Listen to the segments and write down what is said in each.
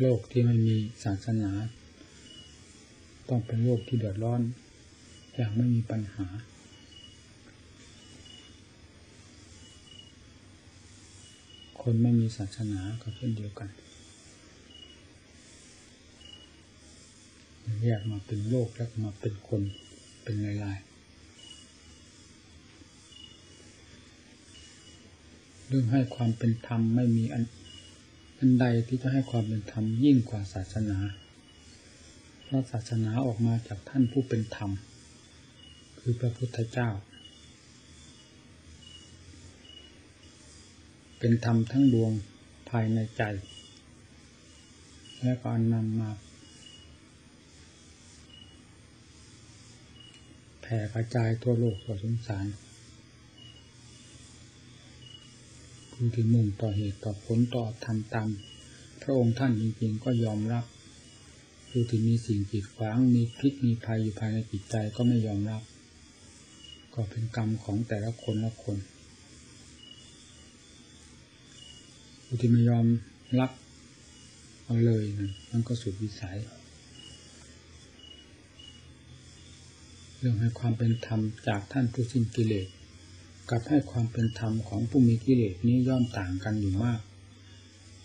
โลกที่ไม่มีศาสนา ต้องเป็นโลกที่เดือดร้อน อย่างไม่มีปัญหา คนไม่มีศาสนาก็เช่นเดียวกันแยกมาเป็นโลกแล้วมาเป็นคนเป็นลายๆเรื่องให้ความเป็นธรรมไม่มี อันอันใดที่จะให้ความเป็นธรรมยิ่งกว่าศาสนา เพราะศาสนาออกมาจากท่านผู้เป็นธรรม คือพระพุทธเจ้า เป็นธรรมทั้งดวงภายในใจ และก็นำมาแผ่กระจายทั่วโลกทั่วสงสาร ผู้ที่มุ่งต่อเหตุต่อผลต่อทำตามพระองค์ท่านจริงๆก็ยอมรับผู้ที่มีสิ่งกีดขวางมีพิษมีภัยอยู่ภายในจิตใจก็ไม่ยอมรับ ก็เป็นกรรมของแต่ละคนละคนผู้ที่ไม่ยอมรับเอาเลยนะมันก็สุดวิสัย เรื่องให้ความเป็นธรรมจากท่านผู้สิ้นกิเลส กับให้ความเป็นธรรมของผู้มีกิเลสนี้ย่อมต่างกันอยู่มาก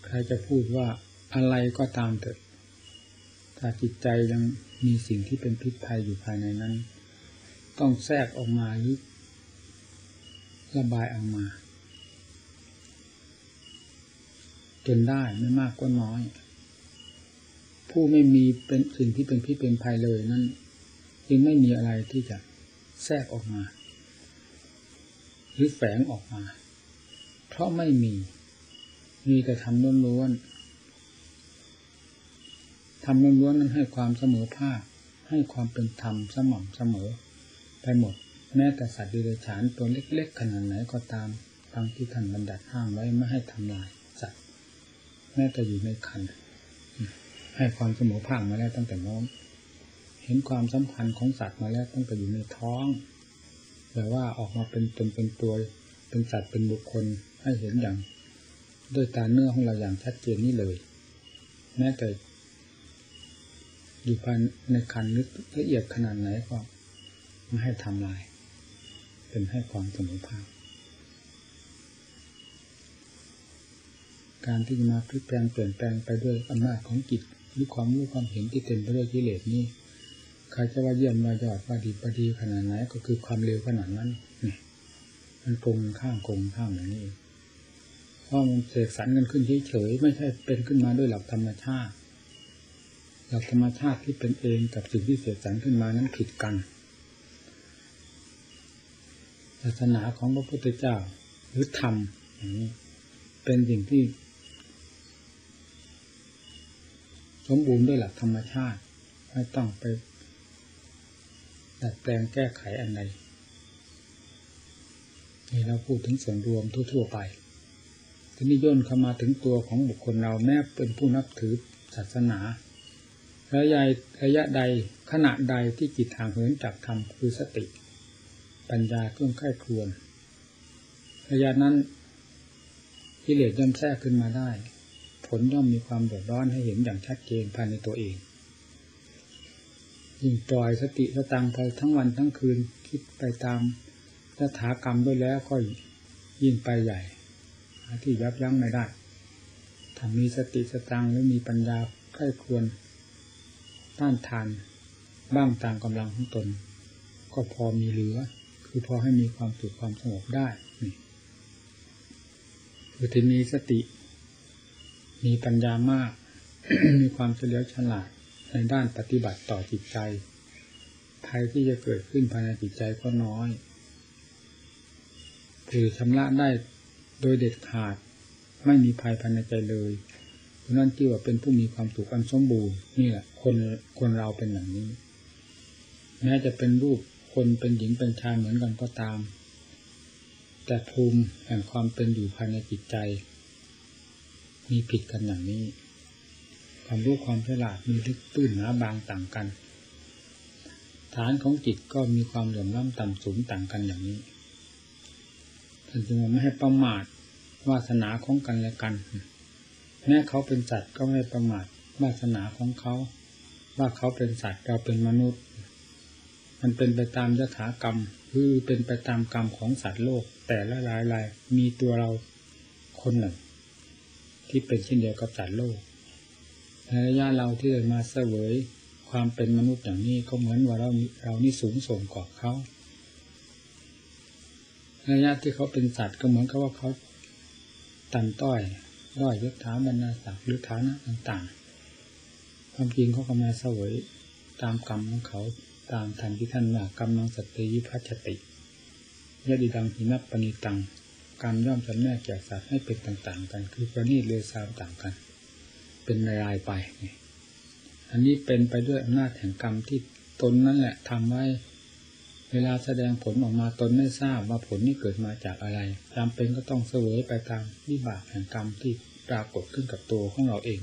ใครจะพูดว่าอะไรก็ตามเถิดถ้าจิตใจยังมีสิ่งที่เป็นพิษภัยอยู่ภายในนั้น ต้องแทรกออกมาหรือระบายออกมา จนได้ไม่มากก็น้อย ผู้ไม่มีเป็นสิ่งที่เป็นพิษเป็นภัยเลยนั้น จึงไม่มีอะไรที่จะแทรกออกมา หรือแฝงออกมา เพราะไม่มี มีแต่ทำล้วนๆทำล้วนๆนั้นให้ความเสมอภาคให้ความเป็นธรรมสม่ำเสมอ ไปหมด แม้แต่สัตว์ดิเรกชันตัวเล็ก ๆ ขนาดไหนก็ตามตามที่ท่านบัญญัติห้ามไว้ไม่ให้ทำลายสัตว์แม้แต่อยู่ในคันให้ความเสมอภาคมาแล้วตั้งแต่น้องเห็นความสำคัญของสัตว์มาแล้วตั้งแต่อยู่ในท้อง แต่ว่าออกมาเป็นตนเป็นตัวเป็นสัตว์เป็นบุคคลให้เห็นอย่าง ด้วยตาเนื้อของเราอย่างชัดเจนนี่เลย แม้แต่อยู่ภายในคันนึกละเอียดขนาดไหนก็ไม่ให้ทำลาย เป็นให้ความสมอภาคการที่จะมาพลิกแปลงเปลี่ยนแปลงไปด้วยอำนาจของจิตหรือความรู้ความเห็นที่เต็มไปด้วยกิเลสนี้ ใครจะว่าเยี่ยมว่ายอดว่าดีว่าดีขนาดไหนก็คือความเร็วขนาดนั้นนี่มันโกงข้างโกงข้างอย่างนี้เพราะมันเสกสรรกันขึ้นเฉยๆไม่ใช่เป็นขึ้นมาด้วยหลักธรรมชาติ หลักธรรมชาติที่เป็นเองกับสิ่งที่เสกสรรขึ้นมานั้นผิดกันศาสนาของพระพุทธเจ้า หรือธรรมอย่างนี้เป็นสิ่งที่ สมบูรณ์ด้วยหลักธรรมชาติ ไม่ต้องไป ดัดแปลงแก้ไขอันใดนี่เราพูดถึงส่วนรวมทั่ว ๆ ไป ทีนี้ย่นเข้ามาถึงตัวของบุคคลเราแม้เป็นผู้นับถือศาสนาระยะระยะใดขณะใดที่จิตห่างเหินจากธรรมคือสติ ปัญญาเครื่องไข้ครวนระยะนั้นกิเลสย่อมแทรกขึ้นมาได้ ผลย่อมมีความเดือดร้อนให้เห็นอย่างชัดเจนภายในตัวเอง ยิ่งปล่อยสติสตังไปทั้งวันทั้งคืนคิดไปตามยถากรรมด้วยแล้วก็ยิ่งไปใหญ่ที่ยับยั้งไม่ได้ถ้ามีสติสตังหรือมีปัญญาใกล้ควรต้านทานบ้างตามกำลังของตน ก็พอมีเหลือ คือพอให้มีความสุขความสงบได้นี่คือที่มีสติ มีปัญญามาก มีความเฉลียวฉลาด ในด้านปฏิบัติต่อจิตใจภัยที่จะเกิดขึ้นภายในจิตใจก็น้อยถือชำระได้โดยเด็ดขาด ไม่มีภัยภายในใจเลยเพราะนั้นที่ว่าเป็นผู้มีความสุขอันสมบูรณ์นี่แหละ คนคนเราเป็นอย่างนี้ แม้จะเป็นรูปคนเป็นหญิงเป็นชายเหมือนกันก็ตาม แต่ภูมิแห่งความเป็นอยู่ภายในจิตใจ มีผิดกันอย่างนี้ ความรู้ความฉลาดมีลึกตื้นหนาบางต่างกัน ฐานของจิตก็มีความเหลื่อมล้ำต่ำสูงต่างกันอย่างนี้ท่านจึงไม่ให้ประมาทวาสนาของกันและกัน แม้เขาเป็นสัตว์ก็ไม่ประมาทวาสนาของเขา ว่าเขาเป็นสัตว์เราเป็นมนุษย์ มันเป็นไปตามยถากรรม คือเป็นไปตามกรรมของสัตว์โลก แต่ละรายรายมีตัวเราคนหนึ่ง ที่เป็นเช่นเดียวกับสัตว์โลก ระยะเราที่ได้มาเสวยความเป็นมนุษย์อย่างนี้ก็เหมือนว่าเราเรานี่สูงส่งกว่าเขาระยะที่เขาเป็นสัตว์ก็เหมือนกับว่าเขาตันต้อยด้อยยศถาบรรดาศักดิ์หรือฐานะต่างๆ ความจริงเขาก็มาเสวยตามกรรมของเขาตามทันที่ท่านว่ากรรมนังสติยิพัชติยะดิดังหินัปปณิตังกรรมย่อมจำแนกแก่สัตว์ให้เป็นต่างๆ กัน คือประณีตเลวทรามต่างกัน เป็นรายไปอันนี้เป็นไปด้วยอำนาจแห่งกรรมที่ตนนั่นแหละทำไว้ เวลาแสดงผลออกมาตนไม่ทราบว่าผลนี้เกิดมาจากอะไรจำเป็นก็ต้องเสวยไปตามวิบากแห่งกรรมที่ปรากฏขึ้นกับตัวของเราเอง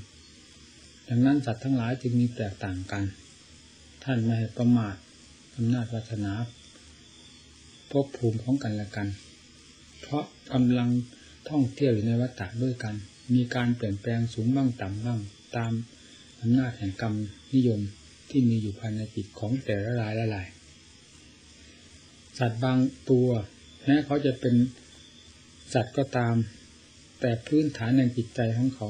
ดังนั้นสัตว์ทั้งหลายจึงมีแตกต่างกัน ท่านไม่ประมาทอำนาจวาสนาภพภูมิของกันและกัน เพราะกำลังท่องเที่ยวอยู่ในวัฏฏะด้วยกัน มีการเปลี่ยนแปลงสูงบ้างต่ำบ้างตามอำนาจแห่งกรรมนิยมที่มีอยู่ภายในจิตของแต่ละรายละลาย สัตว์บางตัวแม้เขาจะเป็นสัตว์ก็ตาม แต่พื้นฐานในจิตใจของเขา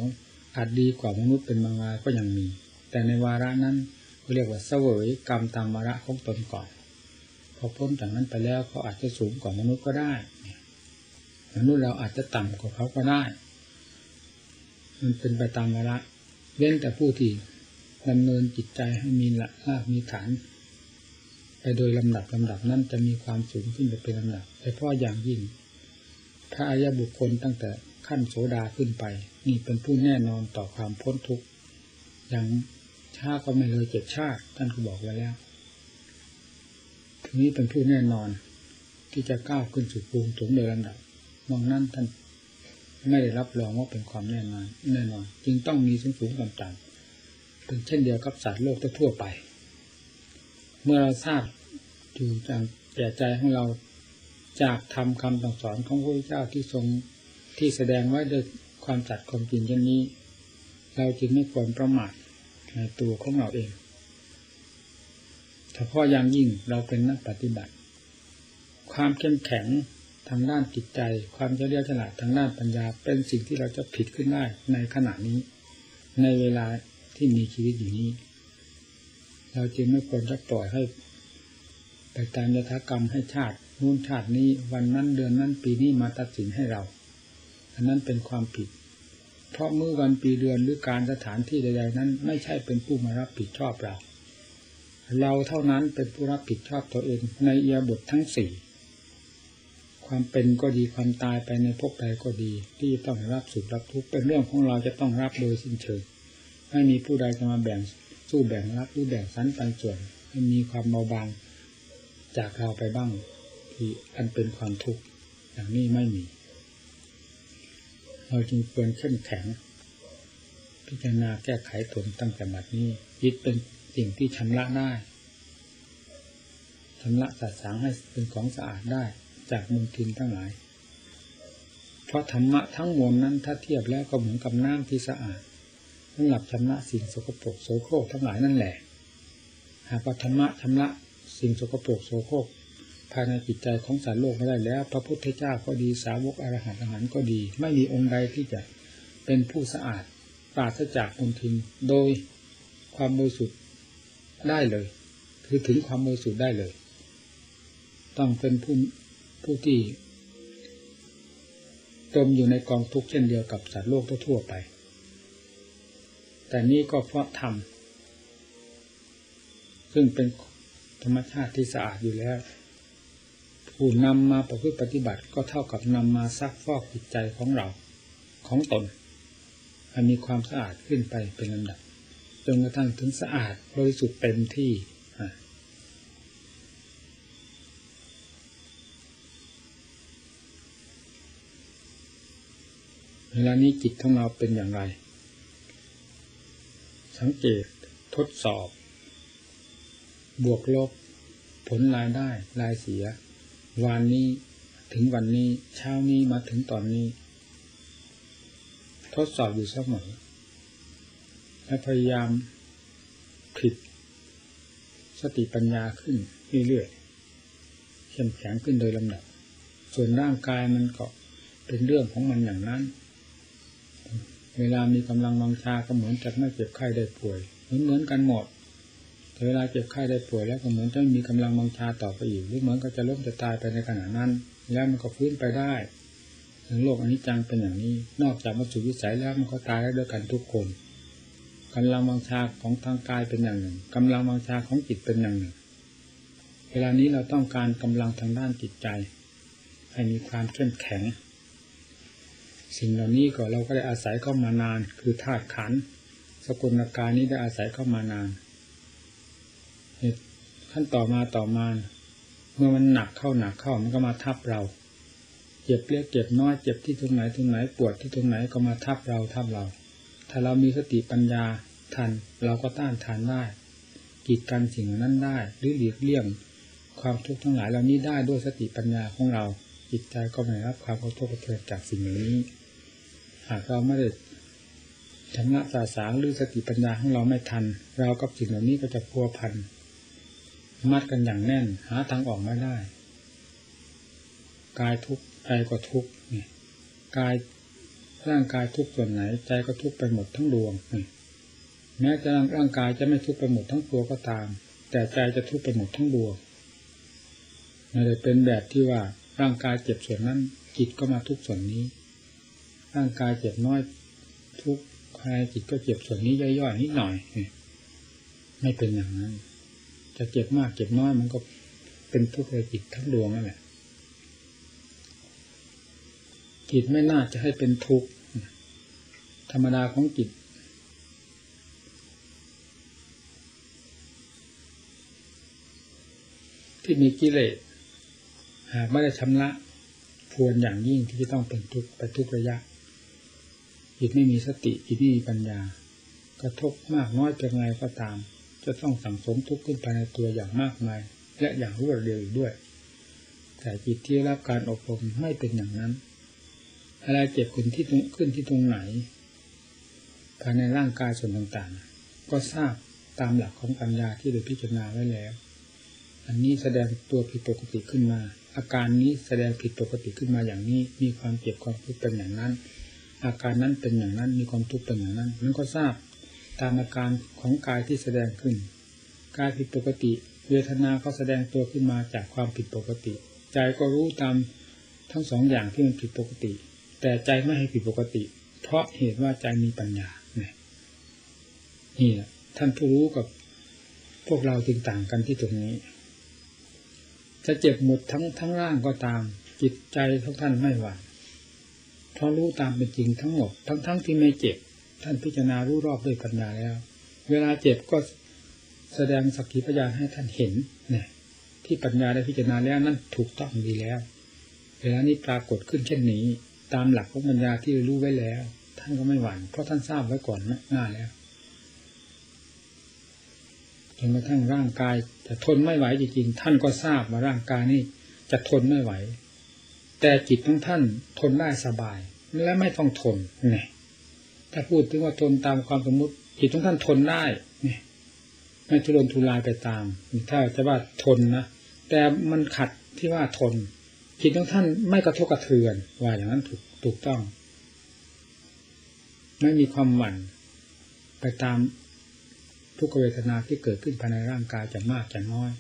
อาจดีกว่ามนุษย์เป็นบางรายก็ยังมี แต่ในวาระนั้นเขาเรียกว่าเสวยกรรมตามวาระของตนก่อนพอพ้นจากนั้นไปแล้วเขาอาจจะสูงกว่ามนุษย์ก็ได้มนุษย์เราอาจจะต่ำกว่าเขาก็ได้ มันเป็นไปตามวาระเว้นแต่ผู้ที่ดำเนินจิตใจให้มีหลักรามีฐาน ไปโดยลำดับลำดับนั้นจะมีความสูงขึ้นไปเป็นลำดับเฉพาะอย่างยิ่ง พระอายบุคคลตั้งแต่ขั้นโสดาขึ้นไป นี่เป็นผู้แน่นอนต่อความพ้นทุกข์อย่างช้าก็ไม่เลยเจ็ดชาติ ท่านก็บอกไว้แล้วทีนี้เป็นผู้แน่นอนที่จะก้าวขึ้นสู่ภูมิสูงโดยลำดับมองนั้นท่าน ไม่ได้รับรองว่าเป็นความแน่นอนแน่นอน จึงต้องมีสูงสูงต่ำต่ำเป็นเช่นเดียวกับสัตว์โลกทั่วไป เมื่อเราทราบอยู่จากแก่ใจของเราจากทำคำสั่งสอนของพระพุทธเจ้าที่ทรงที่แสดงไว้ด้วยความจัดความจริงเช่นนี้ เราจึงไม่ควรประมาทในตัวของเราเองเฉพาะอย่างยิ่งเราเป็นนักปฏิบัติ ความเข้มแข็ง ทางด้านจิตใจ ความเฉลียวฉลาดทางด้านปัญญา เป็นสิ่งที่เราจะผิดขึ้นได้ในขณะนี้ ในเวลาที่มีชีวิตอยู่นี้ เราจึงไม่ควรจะปล่อยให้ไปตามยถากรรมให้ชาตินู่นชาตินี้วันนั้นเดือนนั้นปีนี้มาตัดสินให้เรา อันนั้นเป็นความผิด เพราะเมื่อวันปีเดือนหรือการสถานที่ใดๆนั้น ไม่ใช่เป็นผู้มารับผิดชอบเรา เราเท่านั้นเป็นผู้รับผิดชอบตัวเองในเอียบททั้งสี่ ความเป็นก็ดีความตายไปในภพใดก็ดี ที่ต้องรับสุขรับทุกข์เป็นเรื่องของเราจะต้องรับโดยสิ้นเชิงไม่มีผู้ใดจะมาแบ่งสู้แบ่งรับหรือแบ่งสันปันส่วนให้มีความเบาบางจากเราไปบ้างที่อันเป็นความทุกข์อย่างนี้ไม่มี เราจึงควรเข้มแข็ง พิจารณาแก้ไขตนตั้งแต่บัดนี้ยึดเป็นสิ่งที่ชำระได้ชำระสัดสางให้เป็นของสะอาดได้ จากมลทินทั้งหลาย เพราะธรรมะทั้งมวลนั้นถ้าเทียบแล้วก็เหมือนกับน้ำที่สะอาดสำหรับชำระสิ่งสกปรกโสโครกทั้งหลายนั่นแหละ หากว่าธรรมะชำระสิ่งสกปรกโสโครกภายในจิตใจของสารโลกไม่ได้แล้ว พระพุทธเจ้าก็ดีสาวกอรหันต์อรหันต์ก็ดี ไม่มีองค์ใดที่จะเป็นผู้สะอาดปราศจากมลทินโดยความบริสุทธิ์ได้เลย คือถึงความบริสุทธิ์ได้เลย ต้องเป็นผู้ ผู้ที่จมอยู่ในกองทุกข์เช่นเดียวกับสัตว์โลกทั่วไป แต่นี่ก็เพราะธรรม ซึ่งเป็นธรรมชาติที่สะอาดอยู่แล้ว ผู้นำมาประพฤติปฏิบัติก็เท่ากับนำมาซักฟอกจิตใจของเราของตนให้มีความสะอาดขึ้นไปเป็นลำดับ จนกระทั่งถึงสะอาดบริสุทธิ์เต็มที่ เวลานี้จิตของเราเป็นอย่างไร สังเกตทดสอบ บวกลบ ผลรายได้รายเสีย วันนี้ถึงวันนี้เช้านี้มาถึงตอนนี้ ทดสอบอยู่เสมอและพยายามผิด สติปัญญาขึ้นเรื่อยๆเข้มแข็งขึ้นโดยลำดับส่วนร่างกายมันก็เป็นเรื่องของมันอย่างนั้น เวลามีกำลังวังชาก็เหมือนจะไม่เจ็บไข้ได้ป่วยเหมือนเหมือนกันหมดแต่เวลาเจ็บไข้ได้ป่วยแล้วก็เหมือนจะไม่มีกำลังวังชาต่อไปอีกหรือเหมือนก็จะล้มจะตายไปในขณะนั้น แล้วมันก็ฟื้นไปได้ถึงโลกอนิจจังเป็นอย่างนี้ นอกจากมาสู่วิสัยแล้วมันก็ตายได้ด้วยกันทุกคนกำลังวังชาของทางกายเป็นอย่างหนึ่งกำลังวังชาของจิตเป็นอย่างหนึ่ง เวลานี้เราต้องการกำลังทางด้านจิตใจ ให้มีความเข้มแข็ง สิ่งเหล่านี้ก็เราก็ได้อาศัยเข้ามานาน คือธาตุขันสกุลกายนี้ได้อาศัยเข้ามานานขั้นต่อมาต่อมา เมื่อมันหนักเข้าหนักเข้ามันก็มาทับเรา เจ็บเล็กเจ็บน้อยเจ็บที่ตรงไหนตรงไหนปวดที่ตรงไหนก็มาทับเราทับเรา ถ้าเรามีสติปัญญาทันเราก็ต้านทานได้กีดกันสิ่งนั้นได้หรือหลีกเลี่ยงความทุกข์ทั้งหลายเหล่านี้ได้ด้วยสติปัญญาของเราจิตใจก็ไม่รับความกระทบกระเทือนจากสิ่งเหล่านี้ หากเราไม่ได้ชำระสาสางหรือสติปัญญาของเราไม่ทัน เรากับสิ่งเหล่านี้ก็จะพัวพันมัดกันอย่างแน่น หาทางออกไม่ได้ กายทุกข์ใจก็ทุกข์นี่กายร่างกายทุกส่วนไหน ใจก็ทุกไปหมดทั้งดวงนี่แม้จะร่างกายจะไม่ทุกไปหมดทั้งตัวก็ตาม แต่ใจจะทุกไปหมดทั้งดวงไม่ได้เป็นแบบที่ว่าร่างกายเจ็บส่วนนั้นจิตก็มาทุกส่วนนี้ ร่างกายเจ็บน้อย ทุกภายจิตก็เจ็บส่วนนี้ย่อยๆนิดหน่อยไม่เป็นอย่างนั้น จะเจ็บมากเจ็บน้อยมันก็เป็นทุกข์ในจิตทั้งดวงนั่นแหละจิตไม่น่าจะให้เป็นทุกข์ธรรมดาของจิตที่มีกิเลสหากไม่ได้ชำระพวนอย่างยิ่งที่จะต้องเป็นทุกข์ไปทุกระยะ จิตไม่มีสติจิตไม่มีปัญญา กระทบมากน้อยเพียงไรก็ตาม จะต้องสั่งสมทุกข์ขึ้นภายในตัวอย่างมากมาย และอย่างรวดเร็วด้วย แต่จิตที่รับการอบรมไม่เป็นอย่างนั้น อะไรเจ็บขึ้นที่ตรงขึ้นที่ตรงไหนภายในร่างกายส่วนต่างๆ ก็ทราบตามหลักของปัญญาที่ได้พิจารณาไว้แล้ว อันนี้แสดงตัวผิดปกติขึ้นมา อาการนี้แสดงผิดปกติขึ้นมาอย่างนี้ มีความเจ็บความทุกข์เป็นอย่างนั้น อาการนั้นเป็นอย่างนั้น มีความทุกข์เป็นอย่างนั้นมันก็ทราบตามอาการของกายที่แสดงขึ้น กายผิดปกติ เวทนาก็แสดงตัวขึ้นมาจากความผิดปกติ ใจก็รู้ตามทั้งสองอย่างที่มันผิดปกติ แต่ใจไม่ให้ผิดปกติ เพราะเหตุว่าใจมีปัญญาเนี่ยนี่แหละท่านผู้รู้กับพวกเราจึงต่างกันที่ตรงนี้ จะเจ็บหมดทั้งทั้งร่างก็ตาม จิตใจทุกท่านไม่หวั่น เพราะรู้ตามเป็นจริงทั้งหมด ทั้งทั้งที่ไม่เจ็บ ท่านพิจารณารู้รอบด้วยปัญญาแล้ว เวลาเจ็บก็แสดงสักขีพยานให้ท่านเห็นเนี่ยที่ปัญญาได้พิจารณาแล้วนั่นถูกต้องดีแล้ว เวลานี้ปรากฏขึ้นเช่นนี้ ตามหลักของปัญญาที่รู้ไว้แล้ว ท่านก็ไม่หวั่นเพราะท่านทราบไว้ก่อนหน้าแล้วจนกระทั่งร่างกายจะทนไม่ไหวจริงๆท่านก็ทราบว่าร่างกายนี่จะทนไม่ไหว แต่จิตของท่านทนได้สบาย และไม่ต้องทนเนี่ยถ้าพูดถึงว่าทนตามความสมมติ จิตของท่านทนได้เนี่ยไม่ทุรนทุรายไปตามถ้าจะว่าทนนะแต่มันขัดที่ว่าทน จิตของท่านไม่กระทบกระเทือนว่าอย่างนั้นถูกถูกต้อง ไม่มีความหวั่นไปตามทุกเวทนาที่เกิดขึ้นภายในร่างกายจะมากจะน้อย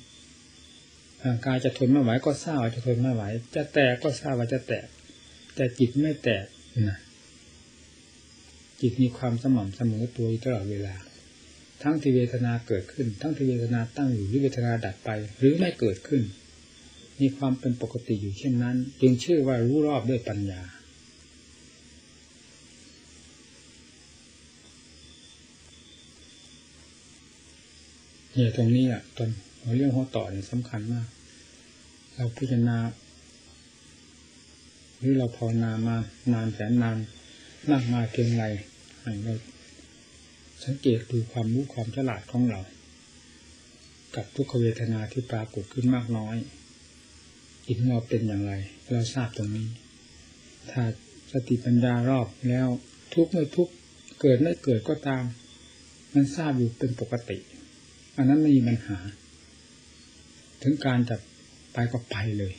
ร่างกายจะทนไม่ไหวก็ทราบว่าจะทนไม่ไหว จะแตกก็ทราบว่าจะแตก แต่จิตไม่แตกนะจิตมีความสม่ำเสมอตัวตลอดเวลา ทั้งที่เวทนาเกิดขึ้น ทั้งที่เวทนาตั้งอยู่หรือเวทนาดับไป หรือไม่เกิดขึ้น มีความเป็นปกติอยู่เช่นนั้น จึงชื่อว่ารู้รอบด้วยปัญญาเนี่ยตรงนี้อะตอนเรื่องหัวต่อเนี่ยสำคัญมาก เราพิจารณาหรือเราภาวนามานานแสนนานมากมาเพียงไรให้เราสังเกตดูความรู้ความฉลาดของเรา กับทุกขเวทนาที่ปรากฏขึ้นมากน้อยจิตเราเป็นอย่างไร เราทราบตรงนี้ ถ้าสติปัญญารอบแล้วทุกไม่ทุกเกิดไม่เกิดก็ตาม มันทราบอยู่เป็นปกติ อันนั้นไม่มีปัญหา ถึงการจะ ไปก็ไปเลย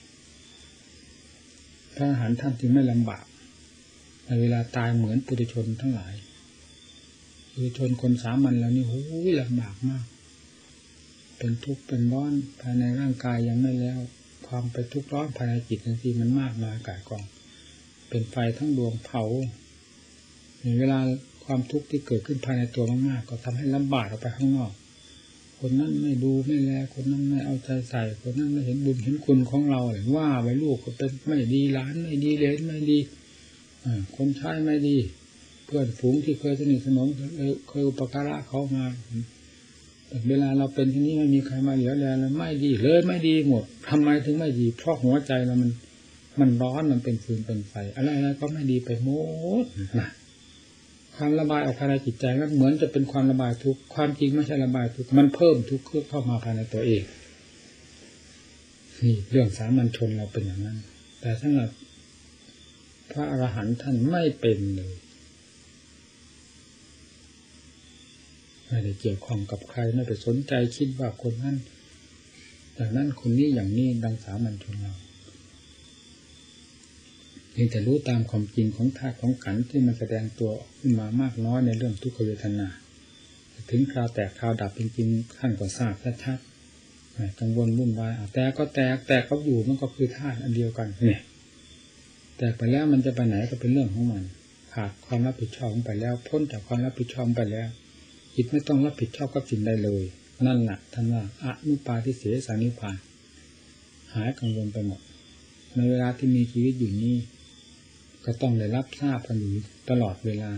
พระอรหันต์ท่านจึงไม่ลำบากในเวลาตายเหมือนปุถุชนทั้งหลายปุถุชนคนสามัญแล้วนี่โอ้ยลำบากมาก เป็นทุกข์เป็นร้อนภายในร่างกายยังไม่แล้ว ความไปทุกข์ร้อนภายในจิตนั่นสิมันมากมายกายกอง เป็นไฟทั้งดวงเผาในเวลาความทุกข์ที่เกิดขึ้นภายในตัวมากๆก็ทำให้ลำบากออกไปข้างนอก คนนั้นไม่ดูไม่แลคนนั้นไม่เอาใจใส่ คนนั้นไม่เห็นบุญเห็นคุณของเราหรือว่าไปลูกก็เป็นไม่ดีหลานไม่ดีเลนไม่ดีคนใช้ไม่ดี เพื่อนฝูงที่เคยสนิทสนมเคยอุปการะเขามาแต่เวลาเราเป็นที่นี้ไม่มีใครมาเหลียวแลแล้วไม่ดีเลยไม่ดีหมดทำไมถึงไม่ดี เพราะหัวใจเรามัน มันร้อนมันเป็นฟืนเป็นไฟอะไรอะไรก็ไม่ดีไปหมดนะ ความระบายออกภายในจิตใจมันเหมือนจะเป็นความระบายทุกความจริงไม่ใช่ระบายทุกมันเพิ่มทุกข์เข้ามาภายในตัวเองนี่เรื่องสามัญชนเราเป็นอย่างนั้น แต่สำหรับพระอรหันต์ท่านไม่เป็นเลยไม่ได้เกี่ยวข้องกับใครไม่ไปสนใจคิดว่าคนนั้นอย่างนั้นคนนี้อย่างนี้ดังสามัญชนเรา พียงแต่รู้ตามความจริงของธาตุของขันที่มันแสดงตัวขึ้นมามากน้อยในเรื่องทุกขเวทนา ถึงคราวแตกคราวดับจริงๆขั้นก็ทราบชัดๆกังวลวุ่นวายแต่ก็แตกแตกเขาอยู่มันก็คือธาตุอันเดียวกันเนี่ยแตกไปแล้วมันจะไปไหนก็เป็นเรื่องของมันขาดความรับผิดชอบไปแล้ว พ้นจากความรับผิดชอบไปแล้วจิตไม่ต้องรับผิดชอบกับสิ่งใดเลย นั่นแหละท่านว่าอนุปาทิเสสานิพานหายกังวลไปหมดในเวลาที่มีชีวิตอยู่นี้ ก็ต้องได้รับทราบกันอยู่ตลอดเวลา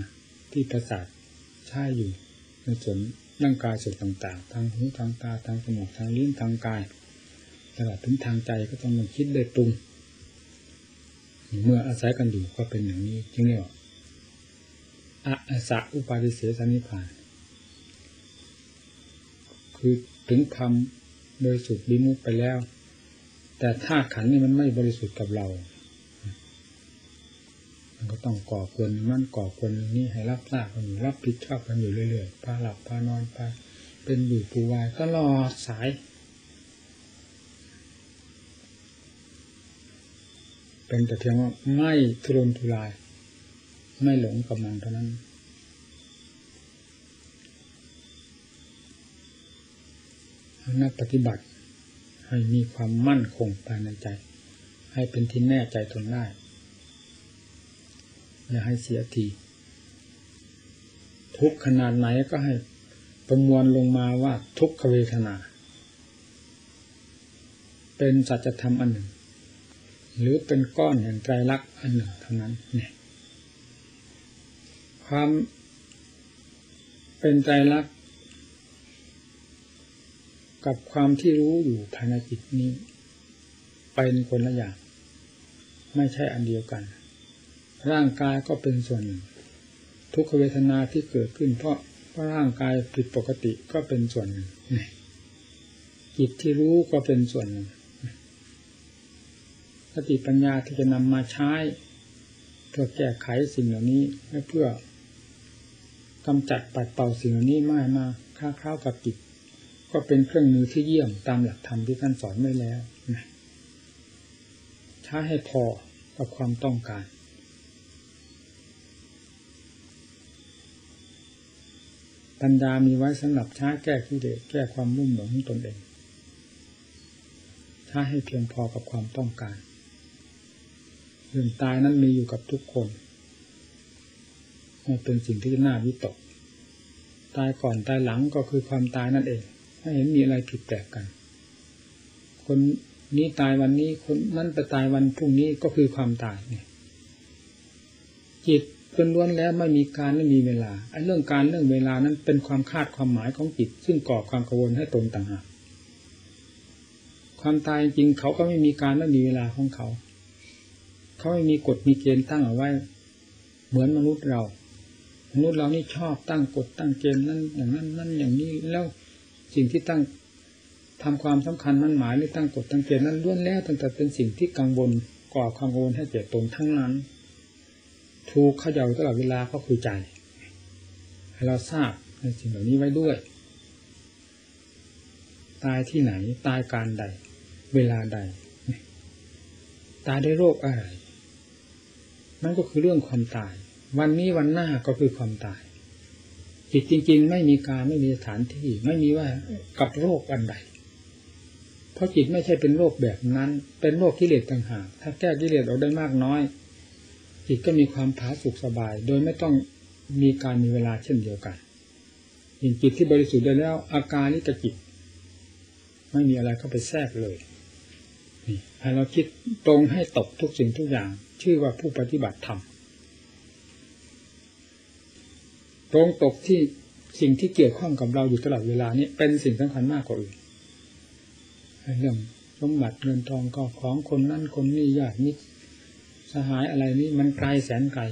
ที่ประสาทใช่อยู่ ในส่วนร่างกายส่วนต่างๆ ทางหูทางตาทางจมูกทางลิ้นทางกายตลอดถึงทางใจก็ต้องมันคิดได้ปรุงเมื่ออาศัยกันอยู่ก็เป็นอย่างนี้จึงเรียกว่าอะสะอุปาทิเสสนิพาน คือถึงคำโดยสุดลิมุตไปแล้ว แต่ถ้าขันนี่มันไม่บริสุทธิ์กับเรา ก็ต้องก่อควรมันก่อควรนี่ให้รับทราบกันอยู่รับผิดชอบกันอยู่เรื่อยๆพาหลับพานอนไปเป็นอยู่ปูวายก็รอสาย เป็นแต่เพียงว่าไม่ทุรนทุราย ไม่หลงกับมันเท่านั้นนักปฏิบัติให้มีความมั่นคงภายในใจ ให้เป็นที่แน่ใจทนได้ อย่าให้เสียทีทุกขนาดไหนก็ให้ประมวลลงมาว่าทุกขเวทนา เป็นสัจธรรมอันหนึ่ง หรือเป็นก้อนแห่งไตรลักษณ์อันหนึ่งเท่านั้นเนี่ยความเป็นไตรลักษณ์กับความที่รู้อยู่ภายในจิตนี้ เป็นคนละอย่าง ไม่ใช่อันเดียวกัน ร่างกายก็เป็นส่วนหนึ่ง ทุกขเวทนาที่เกิดขึ้น เพราะเพราะร่างกายผิดปกติก็เป็นส่วนหนึ่งจิตที่รู้ก็เป็นส่วนหนึ่งสติปัญญาที่จะนำมาใช้เพื่อแก้ไขสิ่งเหล่านี้และเพื่อกำจัดปัดเป่าสิ่งเหล่านี้ไม่มาค้าข้าวกับจิตก็เป็นเครื่องมือที่เยี่ยมตามหลักธรรมที่ท่านสอนไว้แล้วใช้ให้พอกับความต้องการ ปัญญามีไว้สำหรับช้าแก้ีิเลสแก้ความรุ่มหลงของตนเองช้ให้เพียงพอกับความต้องการเรื่องตายนั้นมีอยู่กับทุกคนมันเป็นสิ่งที่น่าวิตก ตายก่อนตายหลังก็คือความตายนั่นเองไม่เห็นมีอะไรผิดแปลกกัน คนนี้ตายวันนี้คนนั้นไปตายวันพรุ่งนี้ก็คือความตายเนี่ยจิต เป็นล้วนแล้วไม่มีการไม่มีเวลาไอ้เรื่องการเรื่องเวลานั้นเป็นความคาดความหมายของจิต ซึ่งก่อความกังวลให้ตนต่างหากความตายจริงเขาก็ไม่มีการไม่มีเวลาของเขา เขาไม่มีกฎมีเกณฑ์ตั้งเอาไว้ เหมือนมนุษย์เรา มนุษย์เรานี่ชอบตั้งกฎตั้งเกณฑ์นั่นอย่างนั้นนั่นอย่างนี้แล้วสิ่งที่ตั้งทำความสำคัญมั่นหมายหรือตั้งกฎตั้งเกณฑ์นั้นล้วนแล้วตั้งแต่เป็นสิ่งที่กังวลก่อความกังวลให้เกิดตนทั้งนั้น ถูกขย่าตลอดเวลาก็คือใจ ให้เราทราบในสิ่งเหล่านี้ไว้ด้วย ตายที่ไหน ตายการใด เวลาใด ตายด้วยโรคอะไร นั่นก็คือเรื่องความตาย วันนี้วันหน้าก็คือความตายจิตจริง ๆ ไม่มีการไม่มีสถานที่ไม่มีว่ากับโรคอันใด เพราะจิตไม่ใช่เป็นโรคแบบนั้น เป็นโรคกิเลสต่างหากถ้าแก้กิเลสออกได้มากน้อย จิตก็มีความผาสุกสบาย โดยไม่ต้องมีการมีเวลาเช่นเดียวกันยิงจิตที่บริสุทธิ์ได้แล้ว อาการนี้กระจิต ไม่มีอะไรเข้าไปแทรกเลยนี่ให้เราคิดตรงให้ตกทุกสิ่งทุกอย่าง ชื่อว่าผู้ปฏิบัติธรรมตรงตกที่สิ่งที่เกี่ยวข้องกับเราอยู่ตลอดเวลานี้เป็นสิ่งสำคัญมากกว่าอื่นเรื่องสมบัติเงินทองก็ของคนนั่นคนนี้ญาติมิตร สหายอะไรนี้มันไกลแสนไกล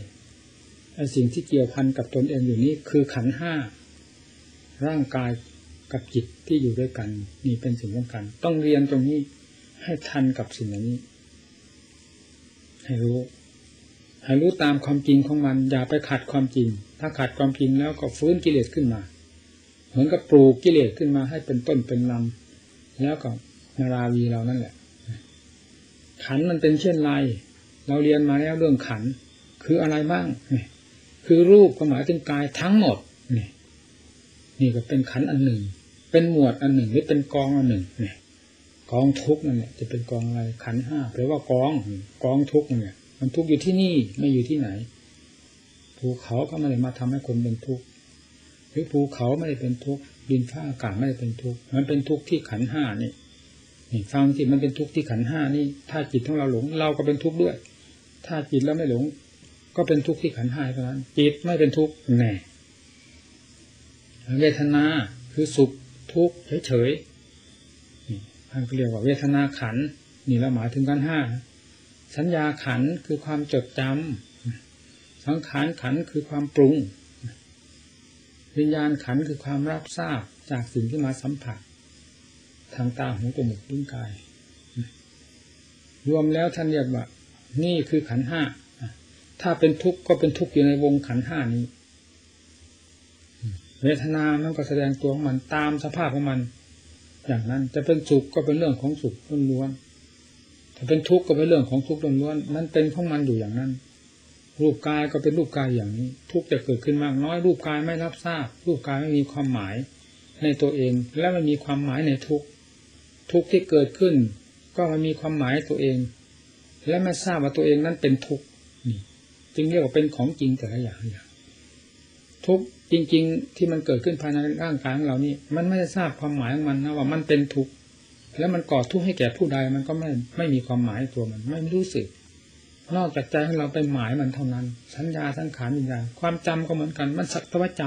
ไอ้สิ่งที่เกี่ยวพันกับตนเองอยู่นี้คือขันห้าร่างกายกับจิตที่อยู่ด้วยกันนี่เป็นสิ่งสำคัญต้องเรียนตรงนี้ให้ทันกับสิ่งนี้ ให้รู้ให้รู้ตามความจริงของมัน อย่าไปขัดความจริง ถ้าขัดความจริงแล้วก็ฟื้นกิเลสขึ้นมา เหมือนกับปลูกกิเลสขึ้นมาให้เป็นต้นเป็นลำแล้วก็นาราวีเรานั่นแหละขันมันเป็นเช่นไร เราเรียนมาแล้วเรื่องขัน คืออะไรบ้าง คือรูปก็หมายถึงกายทั้งหมด นี่นี่ก็เป็นขันอันหนึ่ง เป็นหมวดอันหนึ่งหรือเป็นกองอันหนึ่งนี่กองทุกนั่นแหละจะเป็นกองอะไรขันห้าแปลว่ากองกองทุกเนั่นแหละมันทุกอยู่ที่นี่ไม่อยู่ที่ไหนภูเขาก็ไม่ได้มาทำให้คนเป็นทุกข์หรือภูเขาไม่ได้เป็นทุกข์ดินฟ้าอากาศไม่ได้เป็นทุกข์มันเป็นทุกข์ที่ขันห้านี่นี่ฟังที่มันเป็นทุกข์ที่ขันห้านี่ ถ้าจิตของเราหลง เราก็เป็นทุกข์ด้วย ถ้าจิตแล้วไม่หลง ก็เป็นทุกข์ที่ขันห้าเท่านั้น จิตไม่เป็นทุกข์แน่เวทนาคือสุขทุกข์เฉยๆท่านเรียกว่าเวทนาขันนี่เราหมายถึงกันห้าสัญญาขันคือความจดจำสังขารขันคือความปรุง วิญญาณขันคือความรับทราบจากสิ่งที่มาสัมผัส ทางตาหูจมูกลิ้นกาย รวมแล้วท่านเรียกว่า นี่คือขันห้าถ้าเป็นทุกข์ก็เป็นทุกข์อยู่ในวงขันห้านี้ เวทนามันก็แสดงตัวของมันตามสภาพของมัน อย่างนั้นจะเป็นสุขก็เป็นเรื่องของสุขล้วนถ้าเป็นทุกข์ก็เป็นเรื่องของทุกข์ล้วนๆมันเป็นของมันอยู่อย่างนั้น รูปกายก็เป็นรูปกายอย่างนี้ ทุกข์จะเกิดขึ้นมากน้อย รูปกายไม่รับทราบ รูปกายไม่มีความหมายในตัวเอง และไม่มีความหมายในทุกข์ทุกข์ที่เกิดขึ้น ก็ไม่มีความหมายตัวเอง และไม่ทราบว่าตัวเองนั้นเป็นทุกข์นี่จึงเรียกว่าเป็นของจริงแต่ละอย่างอย่างทุกข์จริง ๆ ที่มันเกิดขึ้นภายในร่างกายของเรานี่ มันไม่ได้ทราบความหมายของมันนะว่ามันเป็นทุกข์แล้วมันก่อทุกข์ให้แก่ผู้ใดมันก็ไม่ไม่มีความหมายตัวมัน ไม่รู้สึก นอกจากใจของเราไปหมายมันเท่านั้น สัญญาสังขารวิญญาณความจำก็เหมือนกัน มันสักต่ว่าจ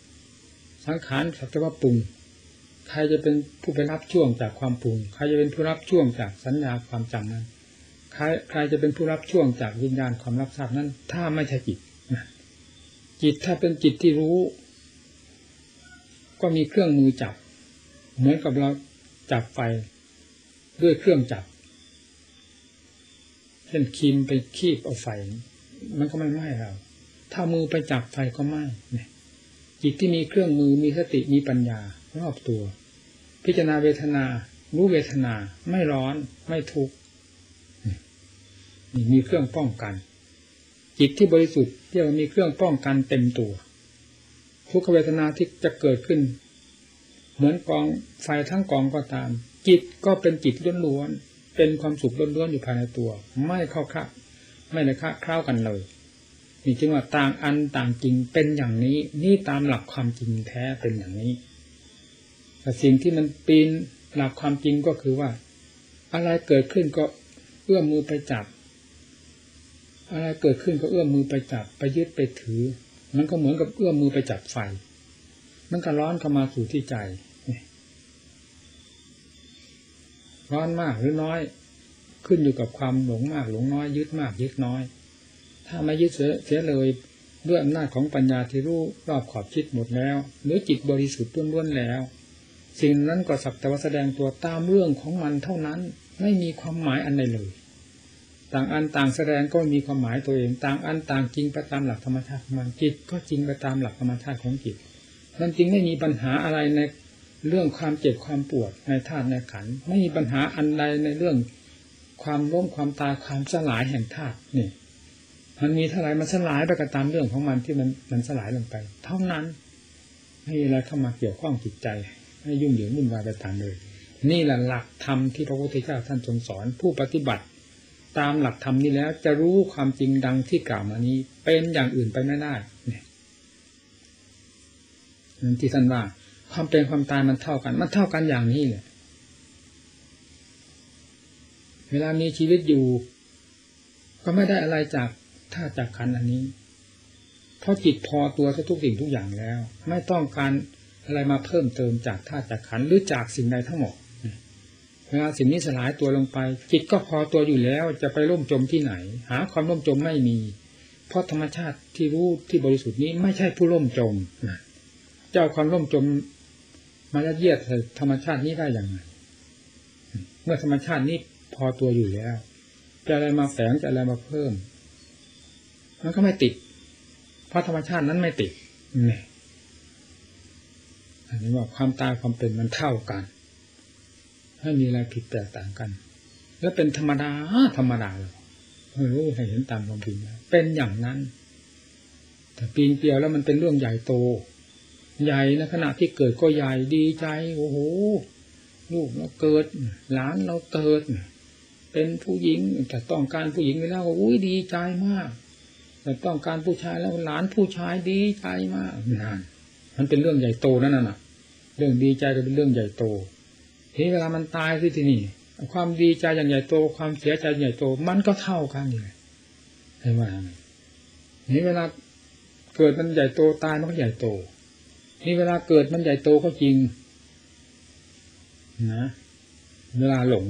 ำสังขารสักต่ว่าปรุง ใครจะเป็นผู้ไปรับช่วงจากความปรุง ใครจะเป็นผู้รับช่วงจากสัญญาความจำนั้น ใครใครจะเป็นผู้รับช่วงจากวิญญาณความรับทราบนั้น ถ้าไม่ใช่จิตจิตถ้าเป็นจิตที่รู้ ก็มีเครื่องมือจับ เหมือนกับเราจับไฟด้วยเครื่องจับเช่นคีมไปคีบเอาไฟ มันก็ไม่ไหม้เราถ้ามือไปจับไฟก็ไหม้จิตที่มีเครื่องมือมีสติมีปัญญารอบตัว พิจารณาเวทนา รู้เวทนา ไม่ร้อนไม่ทุกข์มีเครื่องป้องกัน จิตที่บริสุทธิ์เรียกว่ามีเครื่องป้องกันเต็มตัวทุกขเวทนาที่จะเกิดขึ้น เหมือนกองไฟทั้งกองก็ตาม จิตก็เป็นจิตล้วนๆเป็นความสุขล้วนๆอยู่ภายในตัว ไม่เข้าค่าไม่ในค่าคล้ากันเลยนี่จึงว่าต่างอันต่างจริงเป็นอย่างนี้ นี่ตามหลักความจริงแท้เป็นอย่างนี้ แต่สิ่งที่มันปีนหลักความจริงก็คือว่า อะไรเกิดขึ้นก็เอื้อมมือไปจับ อะไรเกิดขึ้นก็เอื้อมมือไปจับ ไปยึดไปถือ มันก็เหมือนกับเอื้อมมือไปจับไฟ มันก็ร้อนเข้ามาสู่ที่ใจ ร้อนมากหรือน้อย ขึ้นอยู่กับความหลงมากหลงน้อย ยึดมากยึดน้อย ถ้าไม่ยึดเสียเลยด้วยอำนาจของปัญญาที่รู้รอบขอบคิดหมดแล้ว หรือจิตบริสุทธิ์ล้วนๆแล้ว สิ่งนั้นก็สักแต่ว่าแสดงตัวตามเรื่องของมันเท่านั้น ไม่มีความหมายอันใดเลย ต่างอันต่างแสดงก็มีความหมายตัวเอง ต่างอันต่างจริงไปตามหลักธรรมชาติของมันจิตก็จริงไปตามหลักธรรมชาติของจิตนั่นจริงไม่มีปัญหาอะไรในเรื่องความเจ็บความปวดในธาตุในขันไม่มีปัญหาอันใดในเรื่องความล้มความตายความสลายแห่งธาตุนี่ มันมีเท่าไรมันสลายไปก็ตามเรื่องของมันที่มันมันสลายลงไป เท่านั้นไม่มีอะไรเข้ามาเกี่ยวข้องจิตใจ ให้ยุ่งเหยิงวุ่นวายไปตามเลย นี่แหละหลักธรรมที่พระพุทธเจ้าท่านทรงสอนผู้ปฏิบัติ ตามหลักธรรมนี้แล้วจะรู้ความจริงดังที่กล่าวมานี้ เป็นอย่างอื่นไปไม่ได้เนี่ยที่ท่านว่าความเป็นความตายมันเท่ากัน มันเท่ากันอย่างนี้แหละเวลามีชีวิตอยู่ ก็ไม่ได้อะไรจากท่าจากขันอันนี้ เพราะจิตพอตัวทุกสิ่งทุกอย่างแล้ว ไม่ต้องการ อะไรมาเพิ่มเติมจากท่าจากขันหรือจากสิ่งใดทั้งหมดเวลาสิ่งนี้สลายตัวลงไป จิตก็พอตัวอยู่แล้วจะไปร่มจมที่ไหน หาความร่มจมไม่มี เพราะธรรมชาติที่รู้ที่บริสุทธิ์นี้ไม่ใช่ผู้ร่มจมเจ้าความร่มจมมายัดเยียดธรรมชาตินี้ได้อย่างไรเมื่อธรรมชาตินี้พอตัวอยู่แล้วจะอะไรมาแฝงจะอะไรมาเพิ่ม มันก็ไม่ติด เพราะธรรมชาตินั้นไม่ติดนี่ อันนี้ว่าความตายความเป็นมันเท่ากันไม่มีอะไรผิดแตกต่างกัน แล้วเป็นธรรมดาธรรมดาเลยรู้ให้เห็นตามความจริงเป็นอย่างนั้น แต่ปีนเกลียวแล้วมันเป็นเรื่องใหญ่โต ใหญ่ในขณะที่เกิดก็ใหญ่ดีใจโอ้โหลูกเราเกิด หลานเราเกิด เป็นผู้หญิงแต่ต้องการผู้หญิงไปแล้วก็อุ้ยดีใจมาก แต่ต้องการผู้ชายแล้วหลานผู้ชายดีใจมากนั่น มันเป็นเรื่องใหญ่โตนั่นน่ะ เรื่องดีใจก็เป็นเรื่องใหญ่โต ทีเวลามันตายที่ที่นี่ ความดีใจอย่างใหญ่โต ความเสียใจใหญ่โต มันก็เท่ากันเลยเห็นไหมนี่เวลาเกิดมันใหญ่โตตายมันก็ใหญ่โต นี่เวลาเกิดมันใหญ่โตก็จริงนะเวลาหลง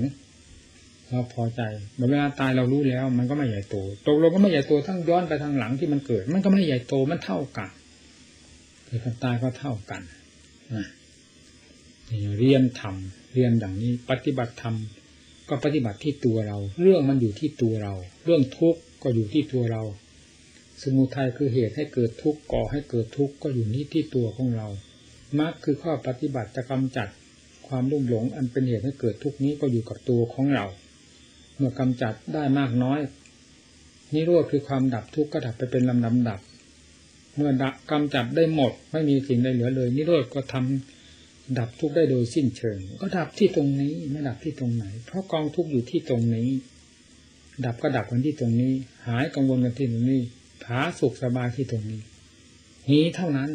เราพอใจเวลาตายเรารู้แล้ว มันก็ไม่ใหญ่โตตกลงก็ไม่ใหญ่โตทั้งย้อนไปทางหลังที่มันเกิด มันก็ไม่ใหญ่โตมันเท่ากัน เกิดกับตายก็เท่ากันนะเรียนธรรมเรียนอย่างนี้ ปฏิบัติธรรมก็ปฏิบัติที่ตัวเรา เรื่องมันอยู่ที่ตัวเรา เรื่องทุกข์ก็อยู่ที่ตัวเรา สมุทัยคือเหตุให้เกิดทุกข์ก่อให้เกิดทุกข์ก็อยู่นี้ที่ตัวของเรามรรคคือข้อปฏิบัติจะกำจัดความรุ่มหลง อันเป็นเหตุให้เกิดทุกข์นี้ก็อยู่กับตัวของเรา เมื่อกำจัดได้มากน้อยนิโรธคือความดับทุกข์ก็ดับไปเป็นลำดับดับ เมื่อดับกำจัดได้หมด ไม่มีสิ่งใดเหลือเลยนิโรธก็ทำดับทุกข์ได้โดยสิ้นเชิง ก็ดับที่ตรงนี้ไม่ดับที่ตรงไหน เพราะกองทุกข์อยู่ที่ตรงนี้ ดับก็ดับกันที่ตรงนี้ หายกังวลกันที่ตรงนี้ผาสุขสบายที่ตรงนี้ นี้เท่านั้น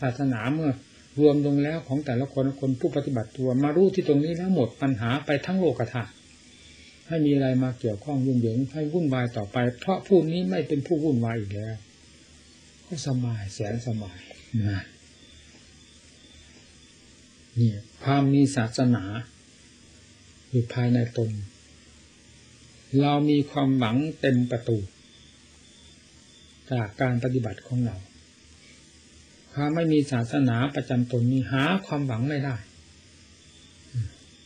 ศาสนาเมื่อรวมลงแล้วของแต่ละคนคนผู้ปฏิบัติตัวมารู้ที่ตรงนี้แล้วหมดปัญหาไปทั้งโลกธาตุให้มีอะไรมาเกี่ยวข้องยุ่งเหยิงให้วุ่นวายต่อไป เพราะผู้นี้ไม่เป็นผู้วุ่นวายอีกแล้ว สบายแสนสบายนะนี่ความมีศาสนาอยู่ภายในตน เรามีความหวังเต็มประตู จากการปฏิบัติของเราความไม่มีศาสนาประจำตนนี้หาความหวังไม่ได้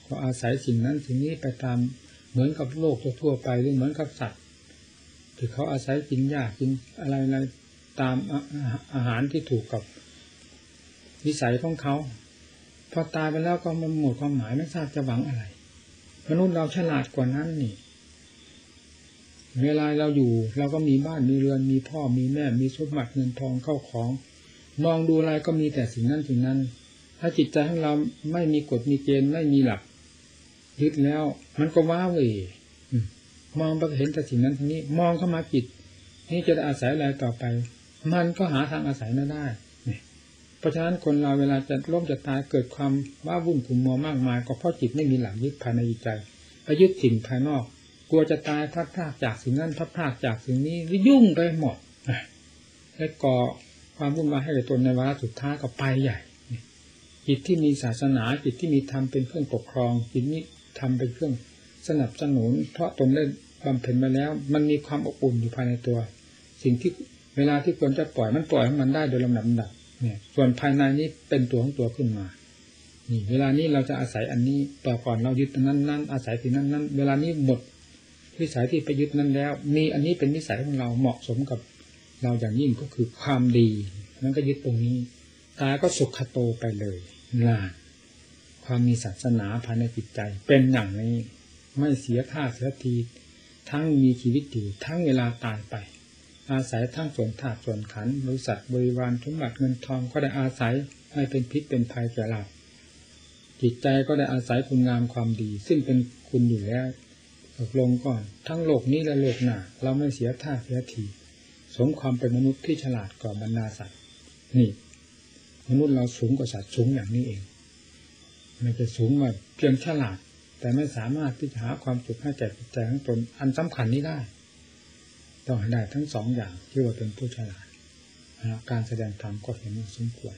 ก็อาศัยสิ่งนั้นสิ่งนี้ไปตามเหมือนกับโลกทั่วไปหรือเหมือนกับสัตว์ที่เขาอาศัยกินหญ้ากินอะไรอะไร ตามอาหารที่ถูกกับวิสัยของเขา พอตายไปแล้วก็มันหมดความหมายไม่ทราบจะหวังอะไร มนุษย์เราฉลาดกว่านั้นนี่ เวลาเราอยู่เราก็มีบ้านมีเรือนมีพ่อมีแม่มีสมบัติเงินทองเข้าของ มองดูอะไรก็มีแต่สิ่งนั้นสิ่งนั้น ถ้าจิตใจของเราไม่มีกฎมีเกณฑ์ไม่มีหลักยึดแล้ว มันก็ว้าเวมองไปเห็นแต่สิ่งนั้นทีนี้ มองเข้ามาจิตนี่จะอาศัยอะไรต่อไป มันก็หาทางอาศัยไม่ได้ เพราะฉะนั้นคนเราเวลาจะล้มจะตายเกิดความว้าวุ่นขุ่นมัวมากมาย ก็เพราะจิตไม่มีหลักยึดภายในใจไปยึดสิ่งภายนอก กลัวจะตายพัดพลาดจากสิ่งนั้นพัดพลาดจากสิ่งนี้ยุ่งไปหมดและก่อความวุ่นวายให้กับตนในวาระสุดท้ายก็ไปใหญ่จิตที่มีศาสนาจิตที่มีธรรมเป็นเครื่องปกครองจิตนี้ทำเป็นเครื่องสนับสนุน เพราะตนได้บำเพ็ญมาแล้ว มันมีความอบอุ่นอยู่ภายในตัว สิ่งที่ เวลาที่ควรจะปล่อยมันปล่อยให้มันได้โดยลำดับดับเนี่ย ส่วนภายในนี้เป็นตัวของตัวขึ้นมา นี่ เวลานี้เราจะอาศัยอันนี้ต่อก่อนเรายึดนั้นนั้นอาศัยสิ่นั้นนั้นเวลานี้หมดวิสัยที่ไปยึดนั้นแล้ว มีอันนี้เป็นนิสัยของเราเหมาะสมกับเราอย่างยิ่งก็คือความดีนั้นก็ยึดตรงนี้ตายก็สุขโตไปเลยล่ะความมีศาสนาภายในจิตใจ เป็นอย่างนี้ไม่เสียท่าเสียที ทั้งมีชีวิตอยู่ทั้งเวลาตายไป อาศัยทั้งส่วนธาตุส่วนขันบริษัทบริวารสมบัติเงินทองก็ได้อาศัยไม่เป็นพิษเป็นภัยแก่เราจิตใจก็ได้อาศัยคุณงามความดี ซึ่งเป็นคุณอยู่แล้วตกลงก่อน ทั้งโลกนี้และโลกหน้าเราไม่เสียท่าเสียทีสมความเป็นมนุษย์ที่ฉลาดกว่าบรรดาสัตว์นี่ มนุษย์เราสูงกว่าสัตว์สูงอย่างนี้เองม่ใช่สูงมาเพียงฉลาด แต่ไม่สามารถที่จะหาความสุขให้แก่จิตใจของตนอันสำคัญนี้ได้ ต้องให้ได้ทั้งสองอย่างที่ว่าเป็นผู้ฉลาดการแสดงธรรมก็เห็นสมควร